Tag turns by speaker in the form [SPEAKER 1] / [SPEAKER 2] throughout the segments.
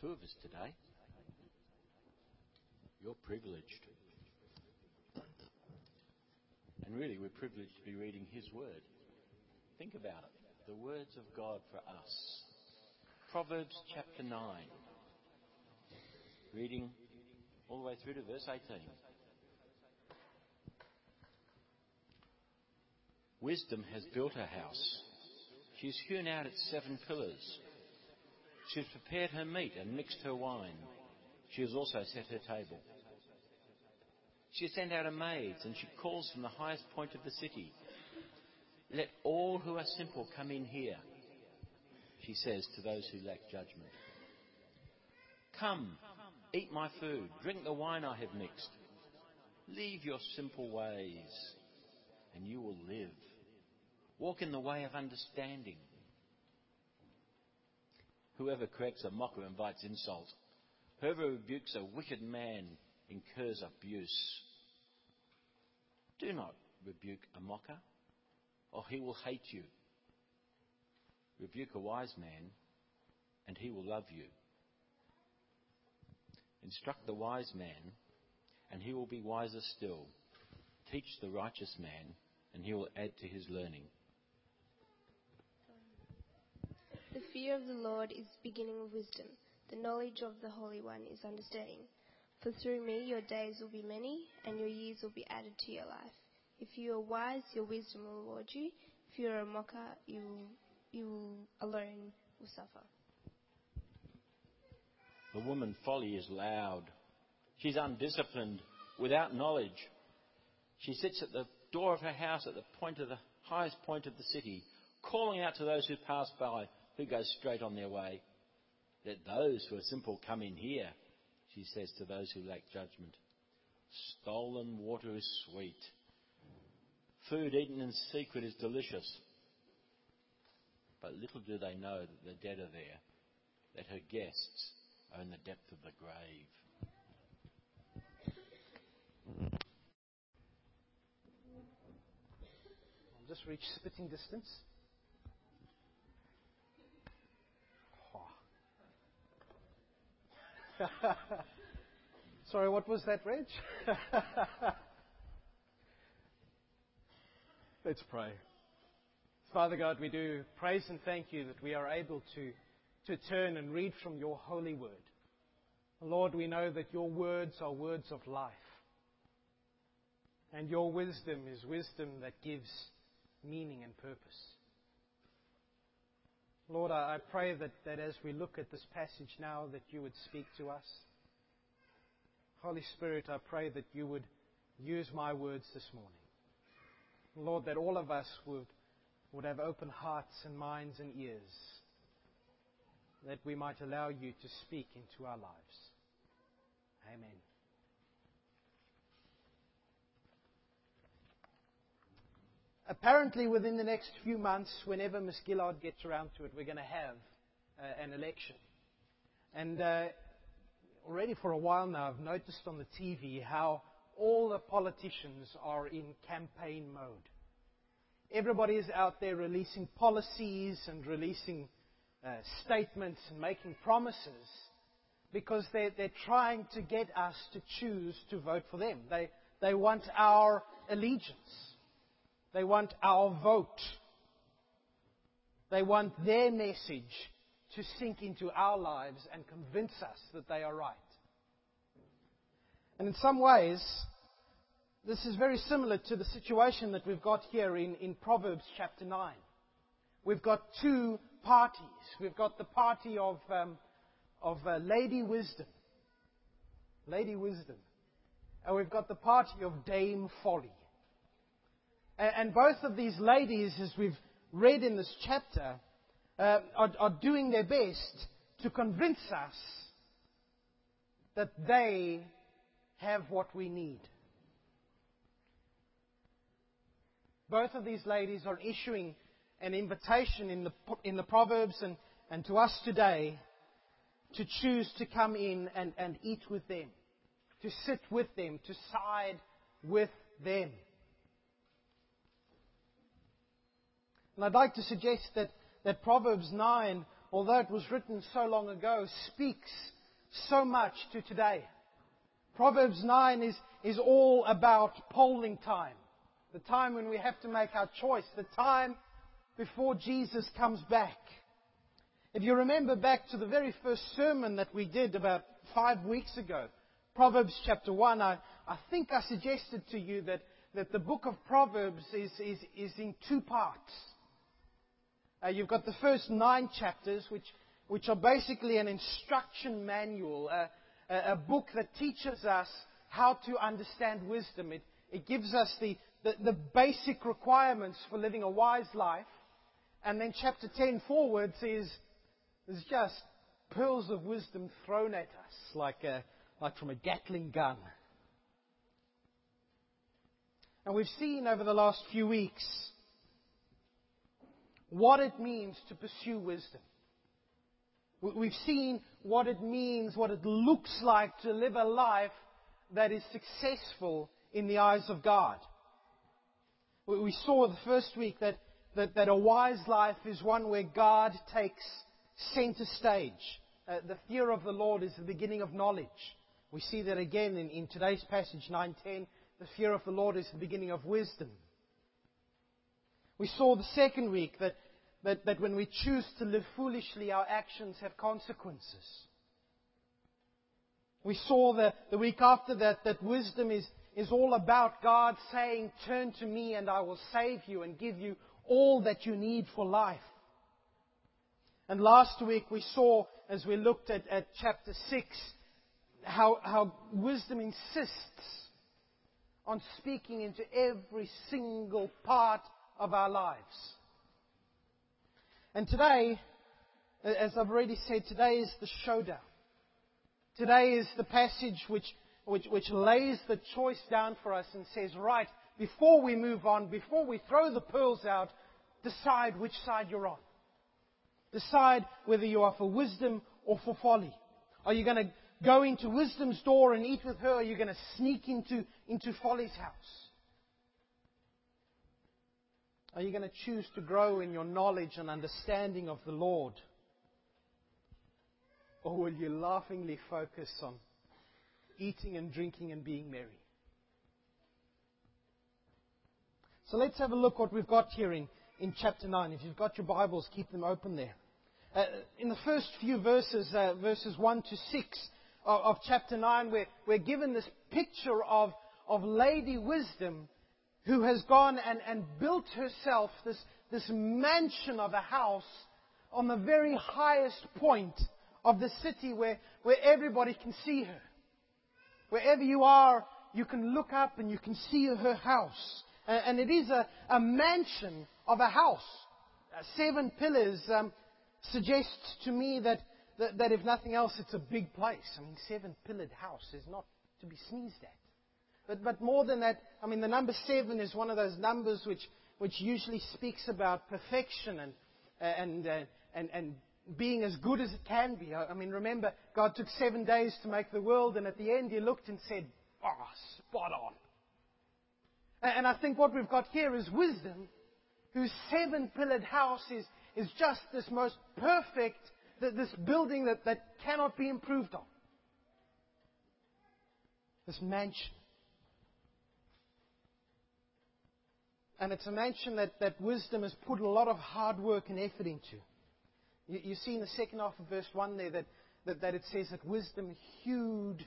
[SPEAKER 1] two of us today. You're privileged. And really, we're privileged to be reading His Word. Think about it the words of God for us. Proverbs chapter 9, reading all the way through to verse 18. Wisdom has built her house. She has hewn out its seven pillars. She has prepared her meat and mixed her wine. She has also set her table. She has sent out her maids, and she calls from the highest point of the city. Let all who are simple come in here, she says to those who lack judgment. Come, eat my food, drink the wine I have mixed. Leave your simple ways, and you will live. Walk in the way of understanding. Whoever corrects a mocker invites insult. Whoever rebukes a wicked man incurs abuse. Do not rebuke a mocker, or he will hate you. Rebuke a wise man, and he will love you. Instruct the wise man, and he will be wiser still. Teach the righteous man, and he will add to his learning.
[SPEAKER 2] The fear of the Lord is the beginning of wisdom. The knowledge of the Holy One is understanding. For through me your days will be many, and your years will be added to your life. If you are wise, your wisdom will reward you. If you are a mocker, you, you alone will suffer.
[SPEAKER 1] The woman folly is loud. She's undisciplined, without knowledge. She sits at the door of her house at the point of the highest point of the city, calling out to those who pass by, who go straight on their way. Let those who are simple come in here, she says to those who lack judgment. Stolen water is sweet. Food eaten in secret is delicious. But little do they know that the dead are there, that her guests are in the depth of the grave.
[SPEAKER 3] I'll just reach spitting distance. Sorry, what was that, Reg? Let's pray. Father God, we do praise and thank you that we are able to, to turn and read from your holy word. Lord, we know that your words are words of life. And your wisdom is wisdom that gives meaning and purpose. Lord, I pray that, that as we look at this passage now, that you would speak to us. Holy Spirit, I pray that you would use my words this morning. Lord, that all of us would, would have open hearts and minds and ears, that we might allow you to speak into our lives. Amen. Apparently within the next few months, whenever Ms. Gillard gets around to it, we're going to have uh, an election. And uh, already for a while now, I've noticed on the TV how all the politicians are in campaign mode. Everybody is out there releasing policies and releasing uh, statements and making promises because they're, they're trying to get us to choose to vote for them. They, they want our allegiance. They want our vote. They want their message to sink into our lives and convince us that they are right. And in some ways, this is very similar to the situation that we've got here in, in Proverbs chapter 9. We've got two parties. We've got the party of, um, of uh, Lady Wisdom. Lady Wisdom. And we've got the party of Dame Folly. And both of these ladies, as we've read in this chapter, uh, are, are doing their best to convince us that they have what we need. Both of these ladies are issuing an invitation in the, in the Proverbs and, and to us today to choose to come in and, and eat with them, to sit with them, to side with them. And I'd like to suggest that, that Proverbs 9 although it was written so long ago, speaks so much to today. Proverbs 9 is, is all about polling time. The time when we have to make our choice. The time before Jesus comes back. If you remember back to the very first sermon that we did about five weeks ago, Proverbs chapter 1, I, I think I suggested to you that, that the book of Proverbs is, is, is in two parts. Uh, you've got the first nine chapters, which, which are basically an instruction manual, a, a book that teaches us how to understand wisdom. It, it gives us the, the, the basic requirements for living a wise life. And then chapter 10 forwards is, is just pearls of wisdom thrown at us like, a, like from a Gatling gun. And we've seen over the last few weeks what it means to pursue wisdom. We've seen what it means, what it looks like to live a life that is successful in the eyes of God. We saw the first week that, that, that a wise life is one where God takes center stage. Uh, the fear of the Lord is the beginning of knowledge. We see that again in, in today's passage 9:10. The fear of the Lord is the beginning of wisdom. We saw the second week that, that, that when we choose to live foolishly, our actions have consequences. We saw the, the week after that that wisdom is, is all about God saying, Turn to me and I will save you and give you all that you need for life. And last week we saw, as we looked at, at chapter 6, how, how wisdom insists on speaking into every single part of our lives. And today, as I've already said, today is the showdown. Today is the passage which, which, which lays the choice down for us and says, right, before we move on, before we throw the pearls out, decide which side you're on. Decide whether you are for wisdom or for folly. Are you going to go into wisdom's door and eat with her, or are you going to sneak into, into folly's house? Are you going to choose to grow in your knowledge and understanding of the Lord? Or will you laughingly focus on eating and drinking and being merry? So let's have a look what we've got here in, in chapter 9. If you've got your Bibles, keep them open there. Uh, in the first few verses, uh, verses 1 to 6 of, of chapter 9, we're, we're given this picture of, of Lady Wisdom who has gone and, and built herself this, this mansion of a house on the very highest point of the city where, where everybody can see her. Wherever you are, you can look up and you can see her house. And, and it is a, a mansion of a house. Uh, seven pillars um, suggests to me that, that, that if nothing else, it's a big place. I mean, seven pillared house is not to be sneezed at. But, more than that, I mean, the number seven is one of those numbers which, usually speaks about perfection uh, and, being as good as it can be. I mean, remember, God took seven days to make the world, and at the end, He looked and said, Oh, spot on. And I think what we've got here is wisdom, whose seven pillared house is, just this most perfect, this building that cannot be improved on. This mansion. And it's a mansion that, that wisdom has put a lot of hard work and effort into. You, you see in the second half of verse 1 there that, that, that it says that wisdom hewed,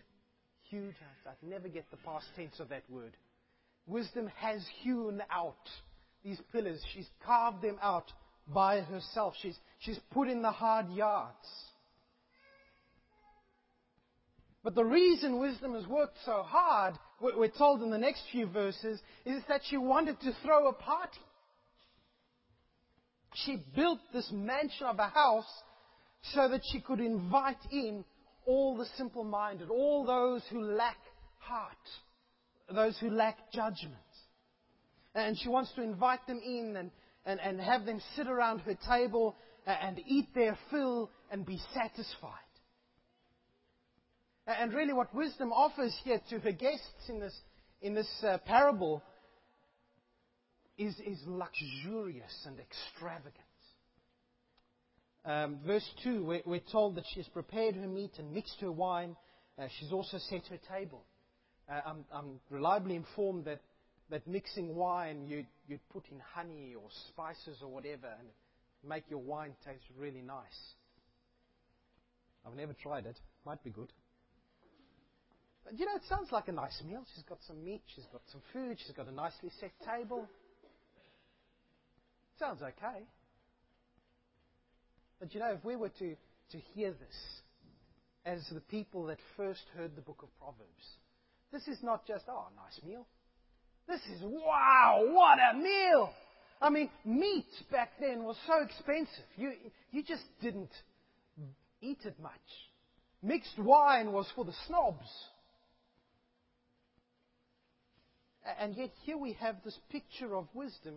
[SPEAKER 3] hewed, I'd never get the past tense of that word. Wisdom has hewn out these pillars. She's carved them out by herself. She's, she's put in the hard yards. But the reason wisdom has worked so hard, we're told in the next few verses, is that she wanted to throw a party. She built this mansion of a house so that she could invite in all the simple minded, all those who lack heart, those who lack judgment. And she wants to invite them in and, and, and have them sit around her table and eat their fill and be satisfied. And really, what wisdom offers here to her guests in this, in this uh, parable is, is luxurious and extravagant. Um, verse 2, we're, we're, told that she has prepared her meat and mixed her wine. Uh, she's also set her table. Uh, I'm, I'm, reliably informed that, that mixing wine, you'd, you'd put in honey or spices or whatever and make your wine taste really nice. I've never tried it. Might be good. You know, it sounds like a nice meal. She's got some meat, she's got some food, she's got a nicely set table. Sounds okay. But you know, if we were to, to hear this as the people that first heard the book of Proverbs, this is not just, oh, nice meal. This is, wow, what a meal! I mean, meat back then was so expensive. You, you just didn't eat it much. Mixed wine was for the snobs. And yet, here we have this picture of wisdom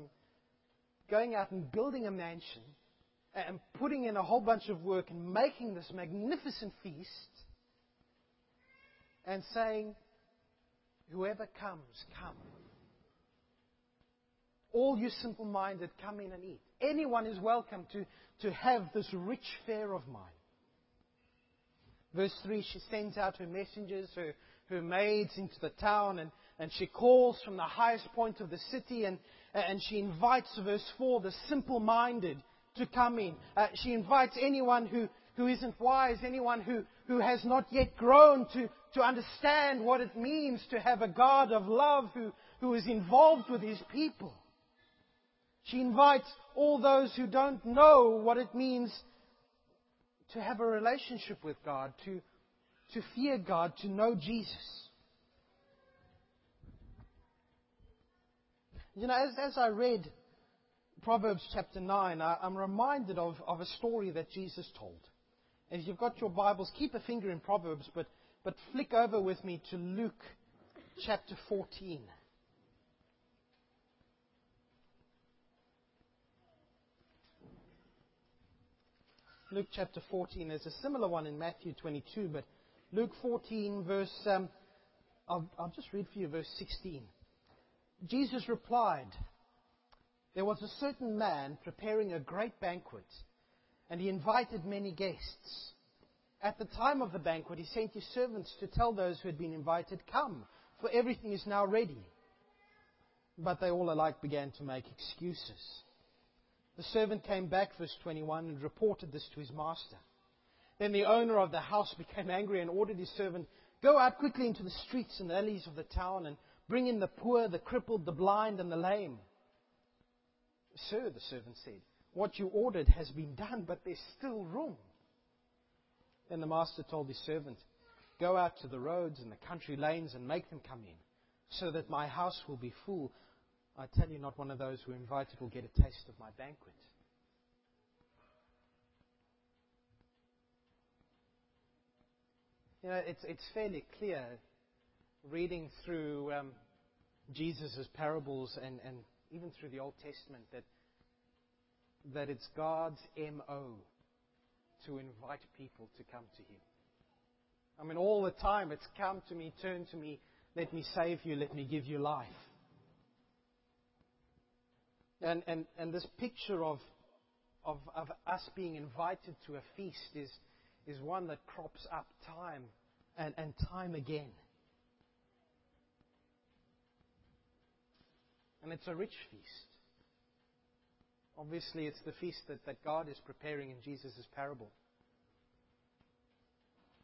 [SPEAKER 3] going out and building a mansion and putting in a whole bunch of work and making this magnificent feast and saying, Whoever comes, come. All you simple minded, come in and eat. Anyone is welcome to, to have this rich fare of mine. Verse 3 she sends out her messengers, her, her maids into the town, and, and she calls from the highest point of the city, and, and she invites, verse 4, the simple minded to come in. Uh, she invites anyone who, who isn't wise, anyone who, who has not yet grown to, to understand what it means to have a God of love who, who is involved with his people. She invites all those who don't know what it means to have a relationship with God, to, to fear God, to know Jesus. You know, as, as I read Proverbs chapter 9, I, am reminded of, of a story that Jesus told. If you've got your Bibles, keep a finger in Proverbs, but, but flick over with me to Luke chapter 14. Luke chapter 14. There's a similar one in Matthew 22, but Luke 14, verse. Um, I'll, I'll just read for you verse 16. Jesus replied, There was a certain man preparing a great banquet, and he invited many guests. At the time of the banquet, he sent his servants to tell those who had been invited, Come, for everything is now ready. But they all alike began to make excuses. The servant came back, verse 21, and reported this to his master. Then the owner of the house became angry and ordered his servant, Go out quickly into the streets and alleys of the town and bring in the poor, the crippled, the blind, and the lame. Sir, the servant said, What you ordered has been done, but there's still room. Then the master told his servant, Go out to the roads and the country lanes and make them come in, so that my house will be full. I tell you, not one of those who are invited will get a taste of my banquet. You know, it's, it's fairly clear reading through um, Jesus' parables and, and even through the Old Testament that, that it's God's MO to invite people to come to Him. I mean, all the time it's come to me, turn to me, let me save you, let me give you life. And, and, and this picture of, of, of us being invited to a feast is, is one that crops up time and, and time again. And it's a rich feast. Obviously, it's the feast that, that God is preparing in Jesus' parable.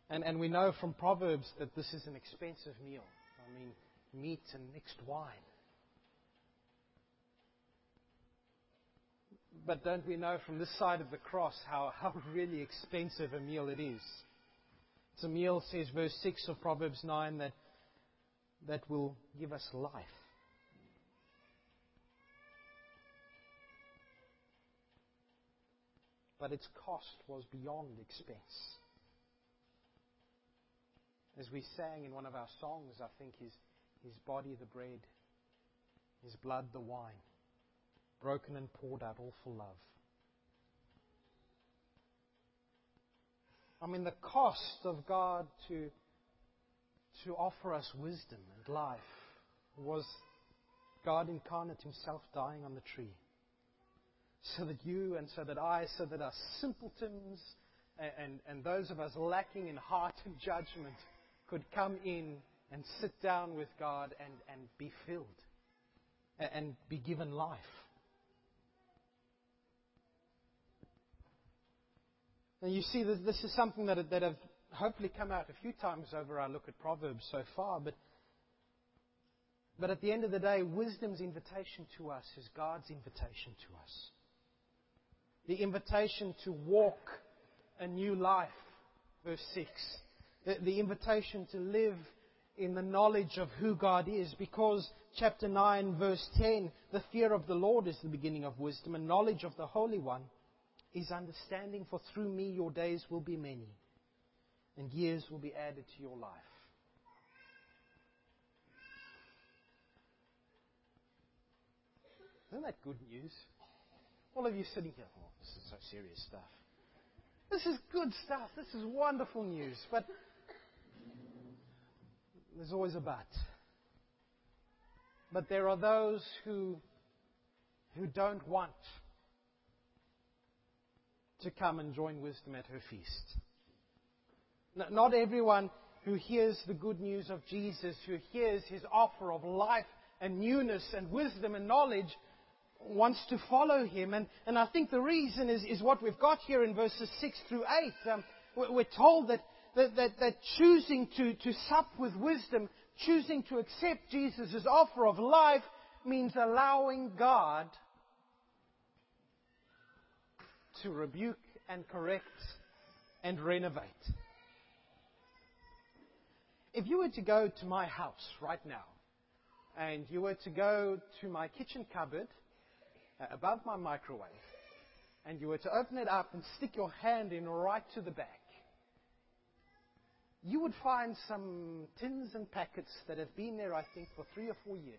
[SPEAKER 3] And, and we know from Proverbs that this is an expensive meal. I mean, meat and mixed wine. But don't we know from this side of the cross how, how really expensive a meal it is? It's a meal, says verse 6 of Proverbs 9, that, that will give us life. But its cost was beyond expense. As we sang in one of our songs, I think, his, his body the bread, his blood the wine broken and poured out all for love. I mean, the cost of God to, to offer us wisdom and life was God incarnate Himself dying on the tree. so that you and so that I, so that our simpletons and, and, and those of us lacking in heart and judgment could come in and sit down with God and, and be filled and, and be given life. And you see, this is something that, that have hopefully come out a few times over our look at Proverbs so far, but, but at the end of the day, wisdom's invitation to us is God's invitation to us. The invitation to walk a new life, verse 6. The, the invitation to live in the knowledge of who God is, because chapter 9, verse 10, the fear of the Lord is the beginning of wisdom, and knowledge of the Holy One is understanding, for through me your days will be many, and years will be added to your life. Isn't that good news? All of you sitting here, oh, this is so serious stuff. This is good stuff. This is wonderful news. But there's always a but. But there are those who, who don't want to come and join wisdom at her feast. Not everyone who hears the good news of Jesus, who hears his offer of life and newness and wisdom and knowledge, wants to follow him. And, and I think the reason is, is what we've got here in verses 6 through 8. Um, we're told that, that, that, that choosing to, to sup with wisdom, choosing to accept Jesus' offer of life, means allowing God to rebuke and correct and renovate. If you were to go to my house right now, and you were to go to my kitchen cupboard uh, above my microwave, and you were to open it up and stick your hand in right to the back, you would find some tins and packets that have been there, I think, for three or four years.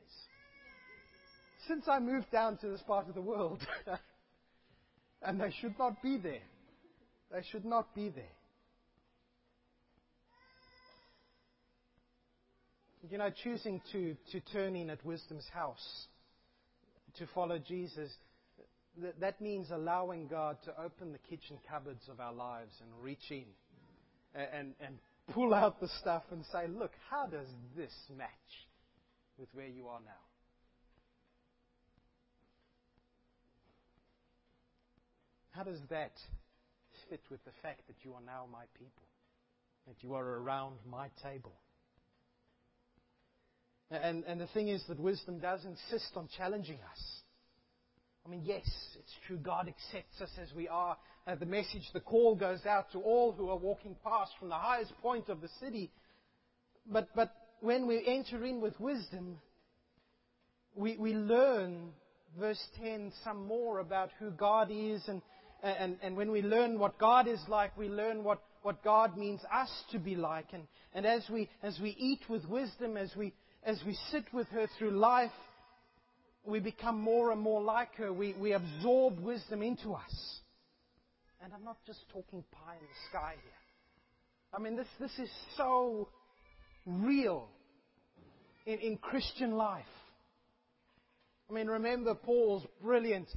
[SPEAKER 3] Since I moved down to this part of the world. and they should not be there. They should not be there. You know, choosing to, to turn in at wisdom's house, to follow Jesus, that, that means allowing God to open the kitchen cupboards of our lives and reach in and, and pull out the stuff and say, look, how does this match with where you are now? How does that fit with the fact that you are now my people? That you are around my table? And, and the thing is that wisdom does insist on challenging us. I mean, yes, it's true. God accepts us as we are. Uh, the message, the call goes out to all who are walking past from the highest point of the city. But, but when we enter in with wisdom, we, we learn, verse 10, some more about who God is and, and, and when we learn what God is like, we learn what, what God means us to be like. And, and as, we, as we eat with wisdom, as we, as we sit with her through life, we become more and more like her. We, we absorb wisdom into us. And I'm not just talking pie in the sky here. I mean, this, this is so real in, in Christian life. I mean, remember Paul's brilliant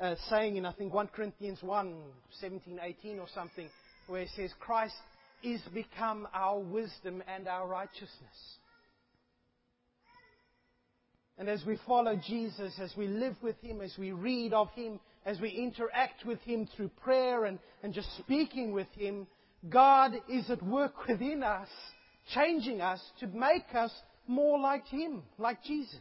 [SPEAKER 3] uh, saying in, I think, 1 Corinthians 1, 17, 18 or something, where it says, Christ is become our wisdom and our righteousness. And as we follow Jesus, as we live with Him, as we read of Him, as we interact with Him through prayer and, and just speaking with Him, God is at work within us, changing us to make us more like Him, like Jesus.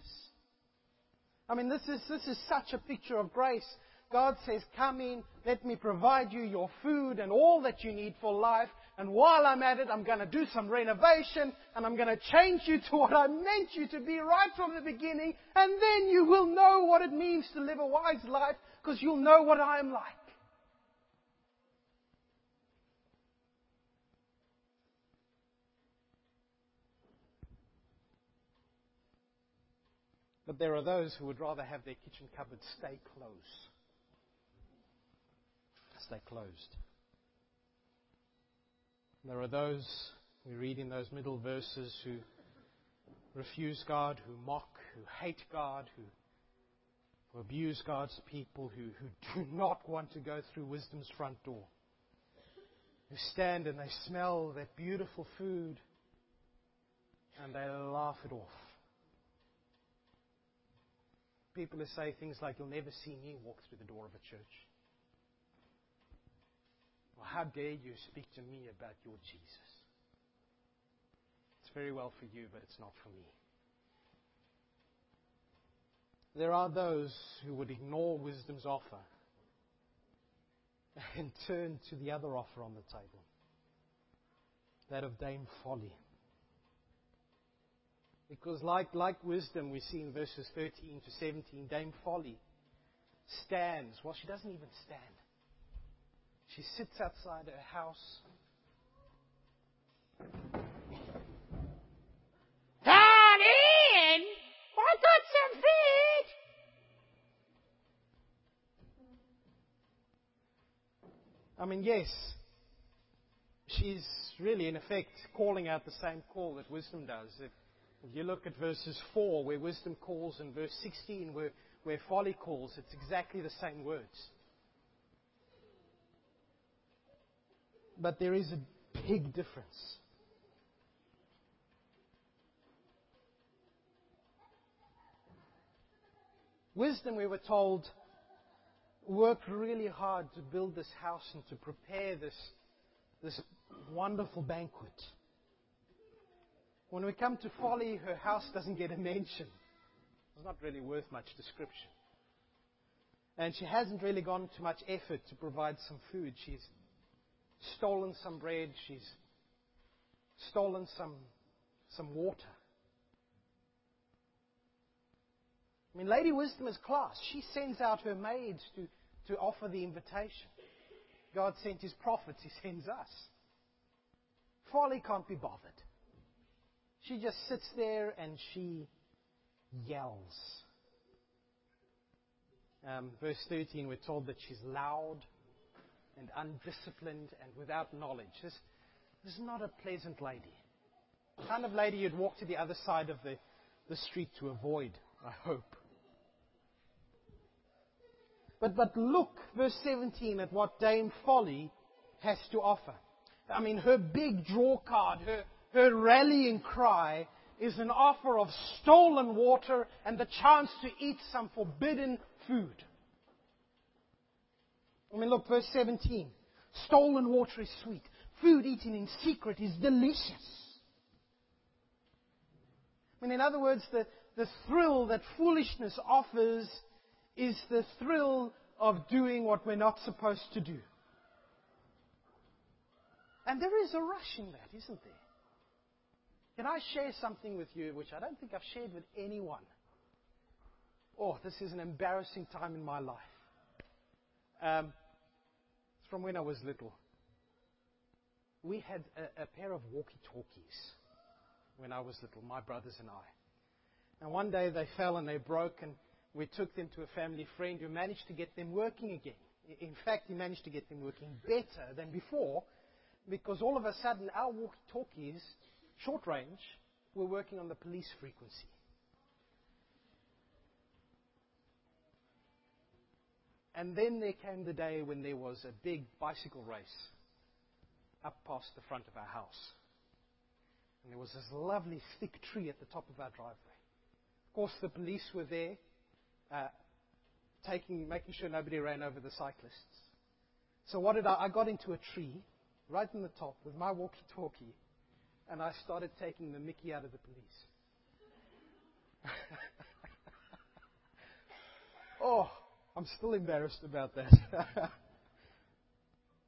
[SPEAKER 3] I mean, this is, this is such a picture of grace God says, Come in, let me provide you your food and all that you need for life. And while I'm at it, I'm going to do some renovation and I'm going to change you to what I meant you to be right from the beginning. And then you will know what it means to live a wise life because you'll know what I'm like. But there are those who would rather have their kitchen cupboard stay closed stay closed. There are those, we read in those middle verses, who refuse God, who mock, who hate God, who who abuse God's people, who, who do not want to go through wisdom's front door, who stand and they smell that beautiful food and they laugh it off. People who say things like, You'll never see me walk through the door of a church. Or how dare you speak to me about your Jesus? It's very well for you, but it's not for me. There are those who would ignore wisdom's offer and turn to the other offer on the table that of Dame Folly. Because, like, like wisdom, we see in verses 13 to 17, Dame Folly stands. Well, she doesn't even stand. She sits outside her house.
[SPEAKER 4] Come in! I got some food!
[SPEAKER 3] I mean, yes, she's really, in effect, calling out the same call that wisdom does. If, if you look at verses 4, where wisdom calls, and verse 16, where, where folly calls, it's exactly the same words. But there is a big difference. Wisdom, we were told, worked really hard to build this house and to prepare this, this wonderful banquet. When we come to folly, her house doesn't get a mention. It's not really worth much description. And she hasn't really gone to much effort to provide some food. She's stolen some bread. She's stolen some, some water. I mean, Lady Wisdom is class. She sends out her maids to, to offer the invitation. God sent his prophets, he sends us. Folly can't be bothered. She just sits there and she yells. Um, verse 13, we're told that she's loud and undisciplined and without knowledge. This, this is not a pleasant lady. The kind of lady you'd walk to the other side of the, the street to avoid, I hope. But, but look, verse 17, at what Dame Folly has to offer. I mean, her big draw card, her, her rallying cry is an offer of stolen water and the chance to eat some forbidden food. I mean, look, verse 17. Stolen water is sweet. Food eaten in secret is delicious. I mean, in other words, the, the thrill that foolishness offers is the thrill of doing what we're not supposed to do. And there is a rush in that, isn't there? Can I share something with you which I don't think I've shared with anyone? Oh, this is an embarrassing time in my life. Um, from when I was little. We had a, a pair of walkie talkies when I was little, my brothers and I. And one day they fell and they broke, and we took them to a family friend who managed to get them working again. In fact, he managed to get them working better than before because all of a sudden our walkie talkies, short range, were working on the police frequency. And then there came the day when there was a big bicycle race up past the front of our house. And there was this lovely thick tree at the top of our driveway. Of course, the police were there, uh, taking, making sure nobody ran over the cyclists. So what did I? I got into a tree right in the top with my walkie-talkie, and I started taking the Mickey out of the police. oh, I'm still embarrassed about that.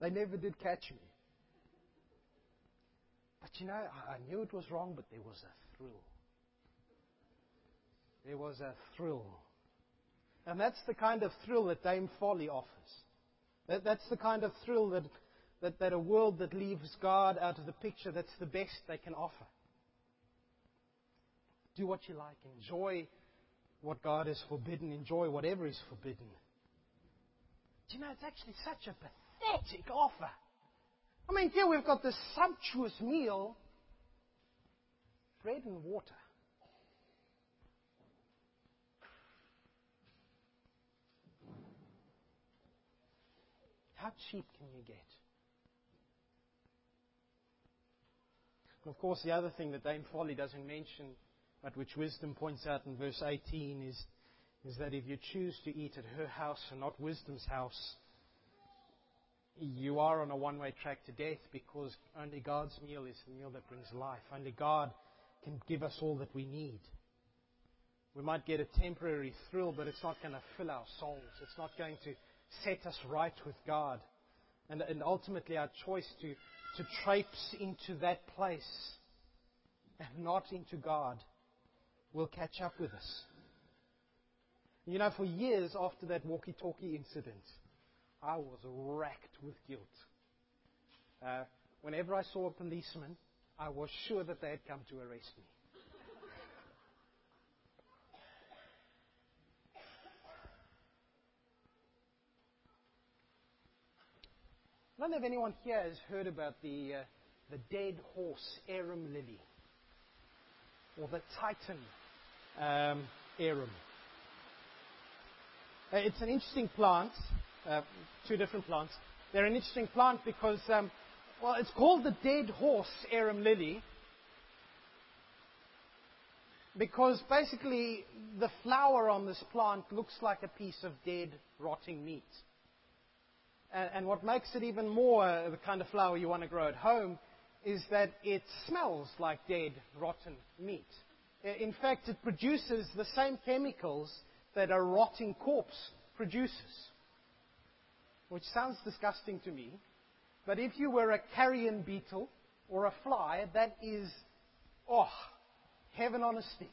[SPEAKER 3] they never did catch me. But you know, I knew it was wrong, but there was a thrill. There was a thrill. And that's the kind of thrill that Dame Folly offers. That, that's the kind of thrill that, that, that a world that leaves God out of the picture, that's the best they can offer. Do what you like. Enjoy what God has forbidden, enjoy whatever is forbidden. Do you know, it's actually such a pathetic offer. I mean, here we've got this sumptuous meal bread and water. How cheap can you get? And of course, the other thing that Dame Folly doesn't mention but which wisdom points out in verse 18, is, is that if you choose to eat at her house and not wisdom's house, you are on a one way track to death because only God's meal is the meal that brings life. Only God can give us all that we need. We might get a temporary thrill, but it's not going to fill our souls. It's not going to set us right with God. And, and ultimately, our choice to, to traipse into that place and not into God will catch up with us. You know, for years after that walkie talkie incident, I was racked with guilt. Uh, whenever I saw a policeman, I was sure that they had come to arrest me. I don't know if anyone here has heard about the, uh, the dead horse arum lily or the Titan um, arum. Uh, it's an interesting plant, uh, two different plants. They're an interesting plant because, um, well, it's called the dead horse arum lily because basically the flower on this plant looks like a piece of dead, rotting meat. And, and what makes it even more uh, the kind of flower you want to grow at home is that it smells like dead, rotten meat. Uh, in fact, it produces the same chemicals that a rotting corpse produces. Which sounds disgusting to me. But if you were a carrion beetle or a fly, that is, oh, heaven on a stick.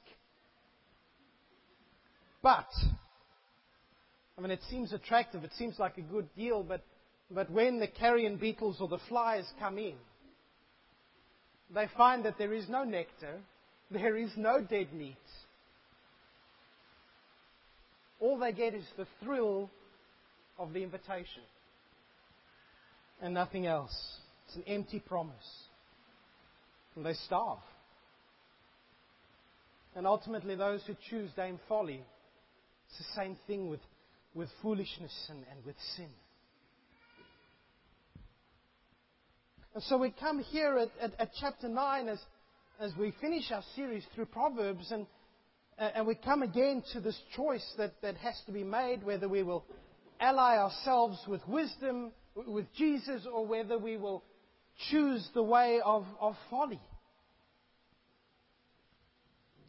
[SPEAKER 3] But I mean, it seems attractive. It seems like a good deal, but, but when the carrion beetles or the flies come in, they find that there is no nectar, there is no dead meat. All they get is the thrill of the invitation and nothing else. It's an empty promise. And they starve. And ultimately, those who choose Dame Folly, it's the same thing with with foolishness and, and with sin. And so we come here at, at, at, chapter 9 as, as we finish our series through Proverbs, and, uh, and we come again to this choice that, that has to be made whether we will ally ourselves with wisdom, with Jesus, or whether we will choose the way of, of folly.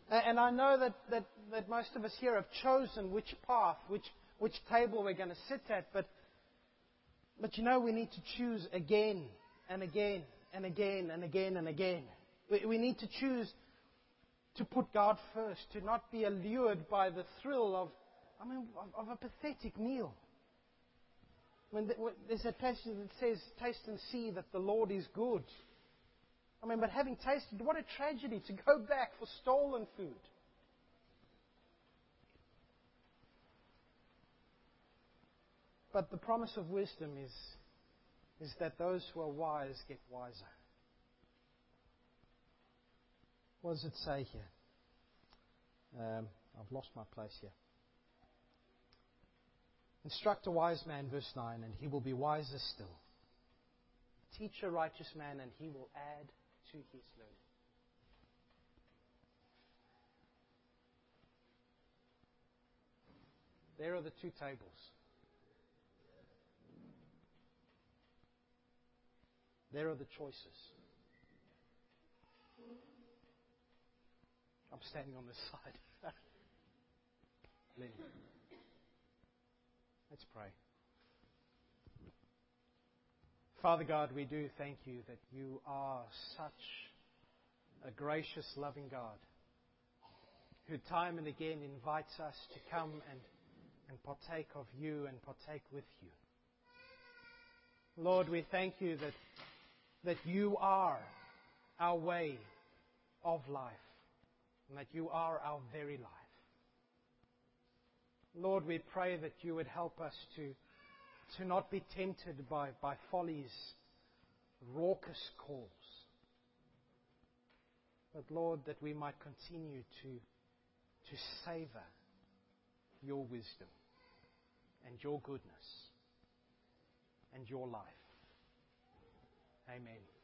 [SPEAKER 3] And I know that, that, that most of us here have chosen which path, which which table we're going to sit at, but, but you know, we need to choose again and again and again and again and again. We, need to choose to put God first, to not be allured by the thrill of, I mean, of, a pathetic meal. When there's a passage that says, "Taste and see that the Lord is good." I mean, but having tasted, what a tragedy to go back for stolen food. But the promise of wisdom is, is that those who are wise get wiser. What does it say here? Um, I've lost my place here. Instruct a wise man, verse 9, and he will be wiser still. Teach a righteous man, and he will add to his learning. There are the two tables. There are the choices. I'm standing on this side. Let's pray. Father God, we do thank you that you are such a gracious, loving God who time and again invites us to come and, and partake of you and partake with you. Lord, we thank you that that you are our way of life and that you are our very life. Lord, we pray that you would help us to, to not be tempted by, by folly's raucous calls. But Lord, that we might continue to, to savor your wisdom and your goodness and your life. Amen.